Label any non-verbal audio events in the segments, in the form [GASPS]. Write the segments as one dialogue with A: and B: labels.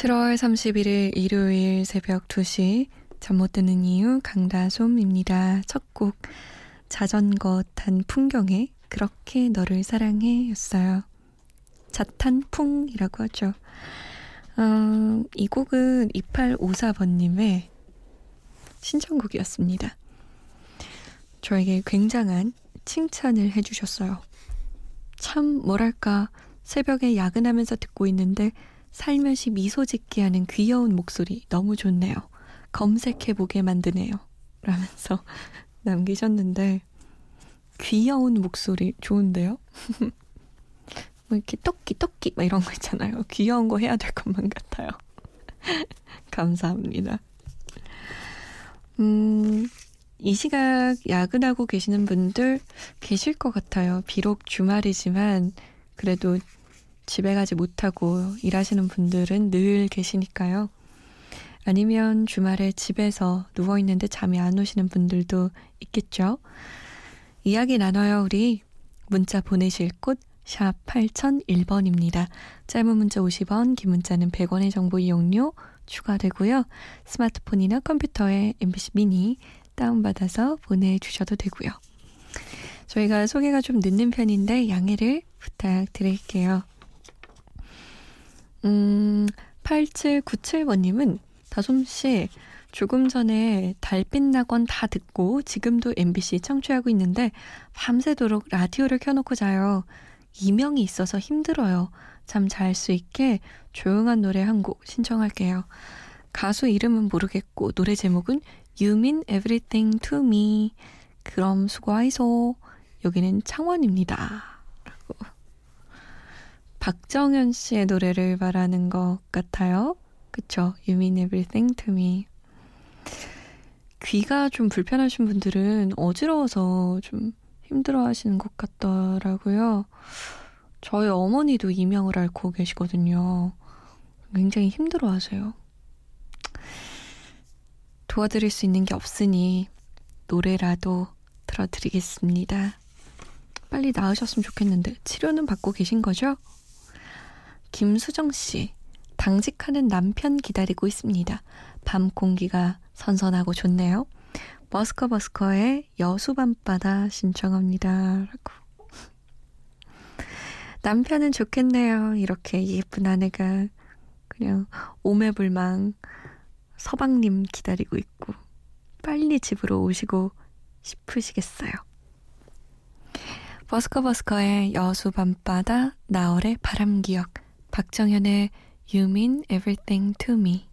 A: 7월 31일 일요일 새벽 2시 잠 못 드는 이유 강다솜입니다. 첫 곡 자전거 탄 풍경에 그렇게 너를 사랑해 였어요. 자탄풍이라고 하죠. 어, 이 곡은 2854번님의 신청곡이었습니다. 저에게 굉장한 칭찬을 해주셨어요. 참, 뭐랄까, 새벽에 야근하면서 듣고 있는데 살며시 미소 짓게 하는 귀여운 목소리 너무 좋네요. 검색해 보게 만드네요. 라면서 [LAUGHS] 남기셨는데, 귀여운 목소리 좋은데요? [LAUGHS] 뭐 이렇게 토끼, 토끼, 막 이런 거 있잖아요. 귀여운 거 해야 될 것만 같아요. [LAUGHS] 감사합니다. 음, 이 시각 야근하고 계시는 분들 계실 것 같아요. 비록 주말이지만 그래도 집에 가지 못하고 일하시는 분들은 늘 계시니까요. 아니면 주말에 집에서 누워있는데 잠이 안 오시는 분들도 있겠죠. 이야기 나눠요, 우리. 문자 보내실 곳, 샵 8001번입니다. 짧은 문자 50원, 긴 문자는 100원의 정보 이용료 추가되고요. 스마트폰이나 컴퓨터에 MBC 미니 다운받아서 보내주셔도 되고요. 저희가 소개가 좀 늦는 편인데 양해를 부탁드릴게요. 음, 8797번님은 다솜씨 조금 전에 달빛 낙원 다 듣고 지금도 MBC 청취하고 있는데 밤새도록 라디오를 켜놓고 자요. 이명이 있어서 힘들어요. 잠 잘 수 있게 조용한 노래 한 곡 신청할게요. 가수 이름은 모르겠고 노래 제목은 You mean everything to me. 그럼 수고하이소. 여기는 창원입니다. 박정현 씨의 노래를 말하는 것 같아요. 그쵸? You mean everything to me. 귀가 좀 불편하신 분들은 어지러워서 좀 힘들어 하시는 것 같더라고요. 저희 어머니도 이명을 앓고 계시거든요. 굉장히 힘들어 하세요. 도와드릴 수 있는 게 없으니 노래라도 들어드리겠습니다. 빨리 나으셨으면 좋겠는데 치료는 받고 계신 거죠? 김수정 씨, 당직하는 남편 기다리고 있습니다. 밤 공기가 선선하고 좋네요. 버스커 버스커의 여수 밤바다 신청합니다. 라고. 남편은 좋겠네요. 이렇게 예쁜 아내가 그냥 오매불망 서방님 기다리고 있고 빨리 집으로 오시고 싶으시겠어요. 버스커 버스커의 여수 밤바다 나얼의 바람기억 박정현의 You mean everything to me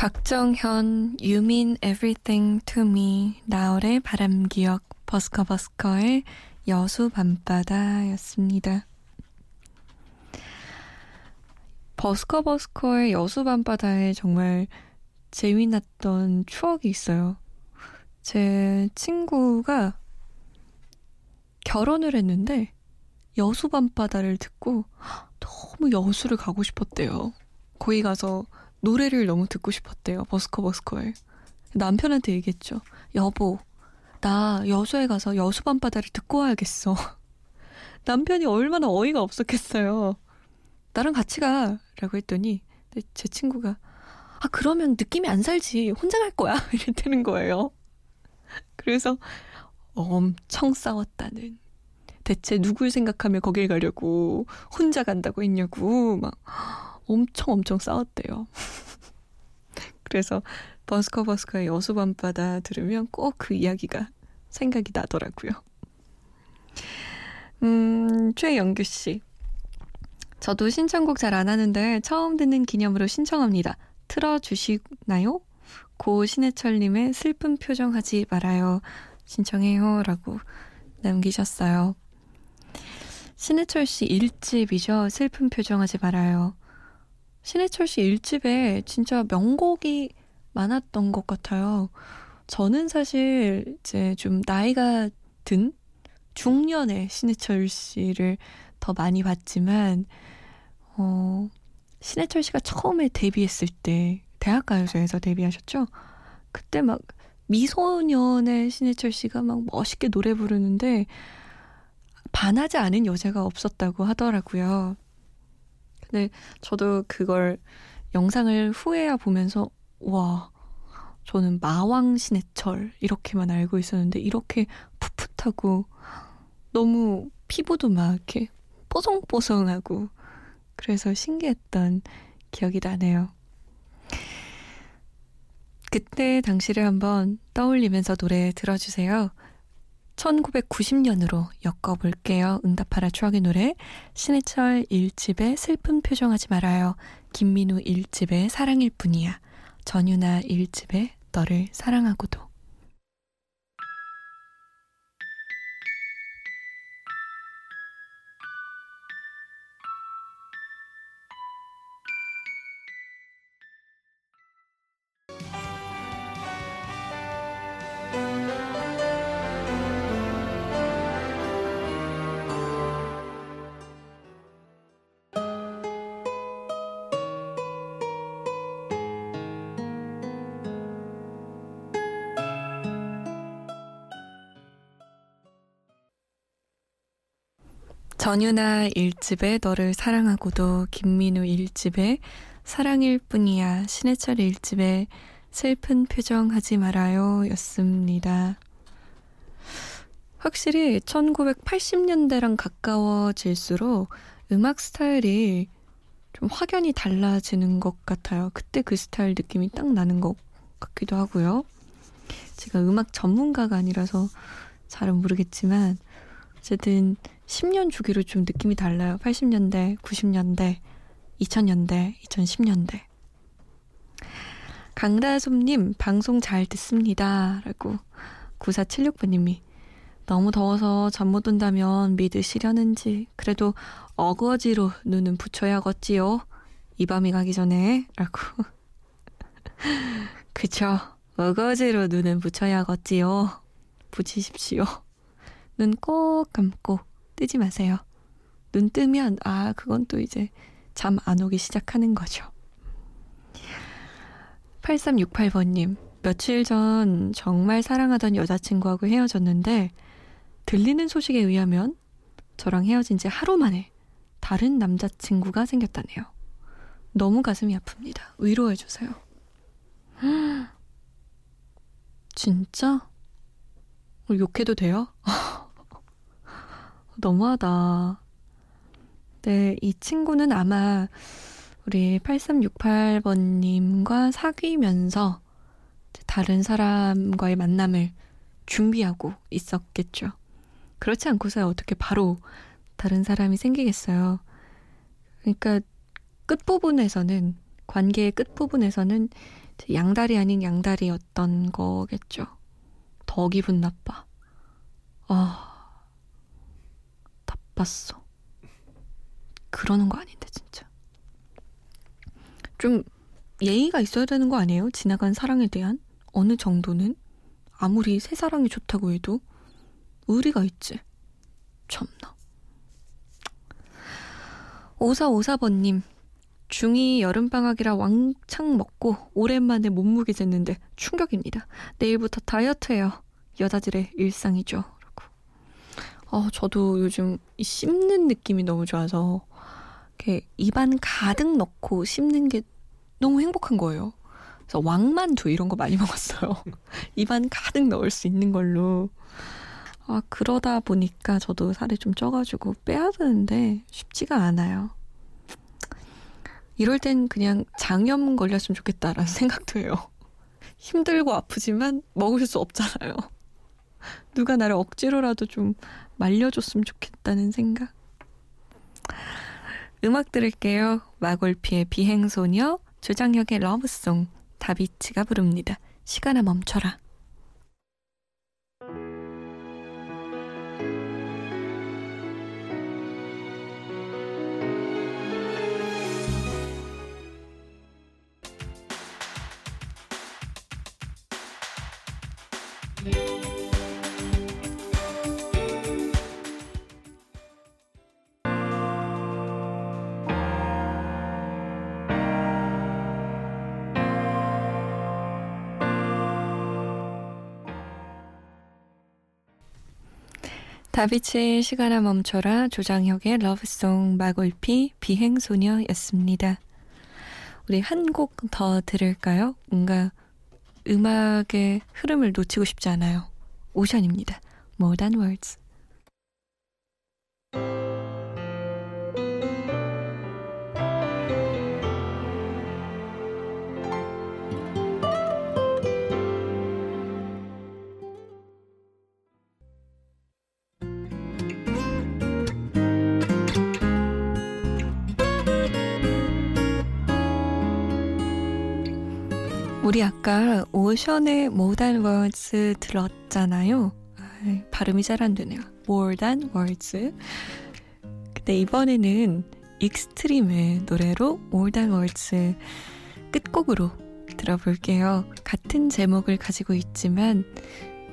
A: 박정현, You mean everything to me, 나얼의 바람기억, 버스커버스커의 여수 밤바다였습니다. 버스커버스커의 여수 밤바다에 정말 재미났던 추억이 있어요. 제 친구가 결혼을 했는데 여수 밤바다를 듣고 너무 여수를 가고 싶었대요. 거기 가서 노래를 너무 듣고 싶었대요. 버스커 버스커에. 남편한테 얘기했죠. 여보, 나 여수에 가서 여수 밤바다를 듣고 와야겠어. [LAUGHS] 남편이 얼마나 어이가 없었겠어요. 나랑 같이 가. 라고 했더니 제 친구가 아 그러면 느낌이 안 살지. 혼자 갈 거야. [LAUGHS] 이랬다는 거예요. 그래서 엄청 싸웠다는. 대체 누굴 생각하며 거길 가려고 혼자 간다고 했냐고 막 엄청 엄청 싸웠대요. [LAUGHS] 그래서 버스커 버스커의 여수 밤바다 들으면 꼭 그 이야기가 생각이 나더라고요. 음, 최영규 씨. 저도 신청곡 잘 안 하는데 처음 듣는 기념으로 신청합니다. 틀어주시나요? 고 신해철님의 슬픈 표정 하지 말아요. 신청해요. 라고 남기셨어요. 신해철 씨 1집이죠. 슬픈 표정 하지 말아요. 신해철 씨 1집에 진짜 명곡이 많았던 것 같아요. 저는 사실 이제 좀 나이가 든 중년의 신해철 씨를 더 많이 봤지만, 어, 신해철 씨가 처음에 데뷔했을 때, 대학가요제에서 데뷔하셨죠? 그때 막 미소년의 신해철 씨가 막 멋있게 노래 부르는데, 반하지 않은 여자가 없었다고 하더라고요. 근데 저도 그걸 영상을 후에야 보면서, 와, 저는 마왕 신해철 이렇게만 알고 있었는데 이렇게 풋풋하고 너무 피부도 막 이렇게 뽀송뽀송하고 그래서 신기했던 기억이 나네요. 그때 당시를 한번 떠올리면서 노래 들어주세요. 1990년으로 엮어볼게요. 응답하라 추억의 노래. 신해철 1집의 슬픈 표정하지 말아요. 김민우 1집의 사랑일 뿐이야. 전유나 1집의 너를 사랑하고도. 전유나 1집에 너를 사랑하고도 김민우 1집에 사랑일 뿐이야 신해철 1집에 슬픈 표정 하지 말아요 였습니다. 확실히 1980년대랑 가까워질수록 음악 스타일이 좀 확연히 달라지는 것 같아요. 그때 그 스타일 느낌이 딱 나는 것 같기도 하고요. 제가 음악 전문가가 아니라서 잘은 모르겠지만 어쨌든 10년 주기로 좀 느낌이 달라요. 80년대, 90년대, 2000년대, 2010년대. 강다솜님, 방송 잘 듣습니다. 라고 9476번님이 너무 더워서 잠 못 온다면 믿으시려는지 그래도 어거지로 눈은 붙여야겠지요. 이 밤이 가기 전에 라고 [LAUGHS] 그쵸 어거지로 눈은 붙여야겠지요. 붙이십시오. 눈 꼭 감고 뜨지 마세요. 눈 뜨면, 아, 그건 또 이제 잠 안 오기 시작하는 거죠. 8368번님, 며칠 전 정말 사랑하던 여자친구하고 헤어졌는데, 들리는 소식에 의하면 저랑 헤어진 지 하루 만에 다른 남자친구가 생겼다네요. 너무 가슴이 아픕니다. 위로해주세요. [GASPS] 진짜? 욕해도 돼요? [LAUGHS] 너무하다. 네, 이 친구는 아마 우리 8368번님과 사귀면서 다른 사람과의 만남을 준비하고 있었겠죠. 그렇지 않고서 어떻게 바로 다른 사람이 생기겠어요. 그러니까 끝부분에서는, 관계의 끝부분에서는 양다리 아닌 양다리였던 거겠죠. 더 기분 나빠. 아. 나빴어. 그러는 거 아닌데 진짜. 좀 예의가 있어야 되는 거 아니에요? 지나간 사랑에 대한 어느 정도는 아무리 새 사랑이 좋다고 해도 의리가 있지. 참나. 5454번님, 중2 여름방학이라 왕창 먹고 오랜만에 몸무게 쟀는데 충격입니다. 내일부터 다이어트해요. 여자들의 일상이죠. 어, 저도 요즘 씹는 느낌이 너무 좋아서 이렇게 입안 가득 넣고 씹는 게 너무 행복한 거예요. 그래서 왕만두 이런 거 많이 [LAUGHS] 먹었어요. 입안 가득 넣을 수 있는 걸로. 아, 그러다 보니까 저도 살이 좀 쪄가지고 빼야 되는데 쉽지가 않아요. 이럴 땐 그냥 장염 걸렸으면 좋겠다라는 [LAUGHS] 생각도 해요. 힘들고 아프지만 먹을 수 없잖아요. 누가 나를 억지로라도 좀 말려줬으면 좋겠다는 생각. 음악 들을게요. 마골피의 비행소녀, 조장혁의 러브송, 다비치가 부릅니다. 시간아 멈춰라. 다비치의 시간아 멈춰라 조장혁의 러브송 마골피 비행소녀였습니다. 우리 한 곡 더 들을까요? 뭔가 음악의 흐름을 놓치고 싶지 않아요. 오션입니다. More Than Words. 우리 아까 오션의 Than Words 들었잖아요. 아, 발음이 잘 안 되네요. Than Words. 근데 이번에는 익스트림의 노래로 Than Words 끝곡으로 들어볼게요. 같은 제목을 가지고 있지만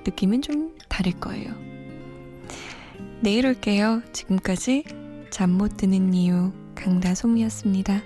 A: 느낌은 좀 다를 거예요. 내일 올게요. 지금까지 잠 못 드는 이유 강다솜이었습니다.